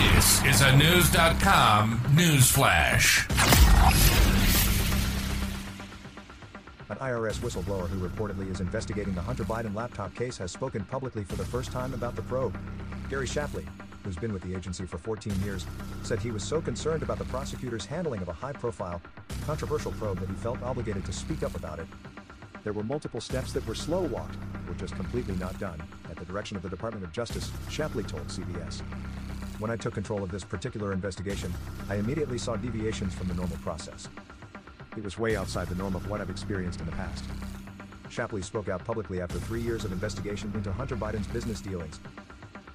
This is a News.com news flash. An IRS whistleblower who reportedly is investigating the Hunter Biden laptop case has spoken publicly for the first time about the probe. Gary Shapley, who's been with the agency for 14 years, said he was so concerned about the prosecutor's handling of a high profile, controversial probe that he felt obligated to speak up about it. There were multiple steps that were slow walked, or just completely not done, at the direction of the Department of Justice, Shapley told CBS. When I took control of this particular investigation, I immediately saw deviations from the normal process. It was way outside the norm of what I've experienced in the past. Shapley spoke out publicly after three years of investigation into Hunter Biden's business dealings.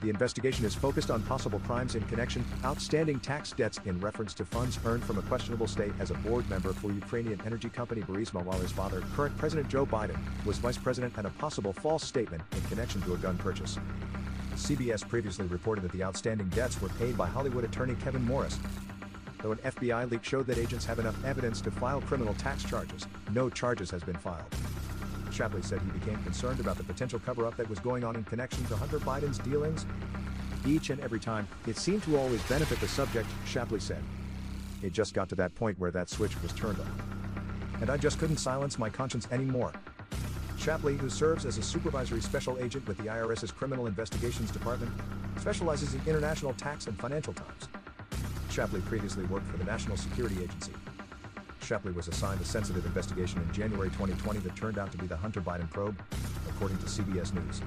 The investigation is focused on possible crimes in connection, outstanding tax debts in reference to funds earned from a questionable state as a board member for Ukrainian energy company Burisma while his father, current President Joe Biden, was vice president and a possible false statement in connection to a gun purchase. CBS previously reported that the outstanding debts were paid by Hollywood attorney Kevin Morris, Though an FBI leak showed that agents have enough evidence to file criminal tax charges, no charges has been filed. Shapley said he became concerned about the potential cover-up that was going on in connection to Hunter Biden's dealings. Each and every time, it seemed to always benefit the subject, Shapley said. It just got to that point where that switch was turned on. And I just couldn't silence my conscience anymore. Shapley, who serves as a supervisory special agent with the IRS's Criminal Investigations Department, specializes in international tax and financial crimes. Shapley previously worked for the National Security Agency. Shapley was assigned a sensitive investigation in January 2020 that turned out to be the Hunter Biden probe, according to CBS News.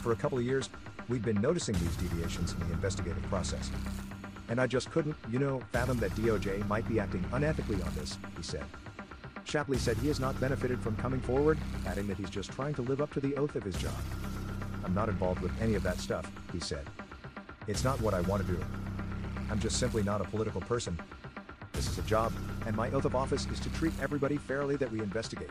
For a couple of years, we've been noticing these deviations in the investigative process. And I just couldn't, you know, fathom that DOJ might be acting unethically on this, he said. Shapley said he has not benefited from coming forward, adding that he's just trying to live up to the oath of his job. I'm not involved with any of that stuff, he said. It's not what I want to do. I'm just simply not a political person. This is a job, and my oath of office is to treat everybody fairly that we investigate.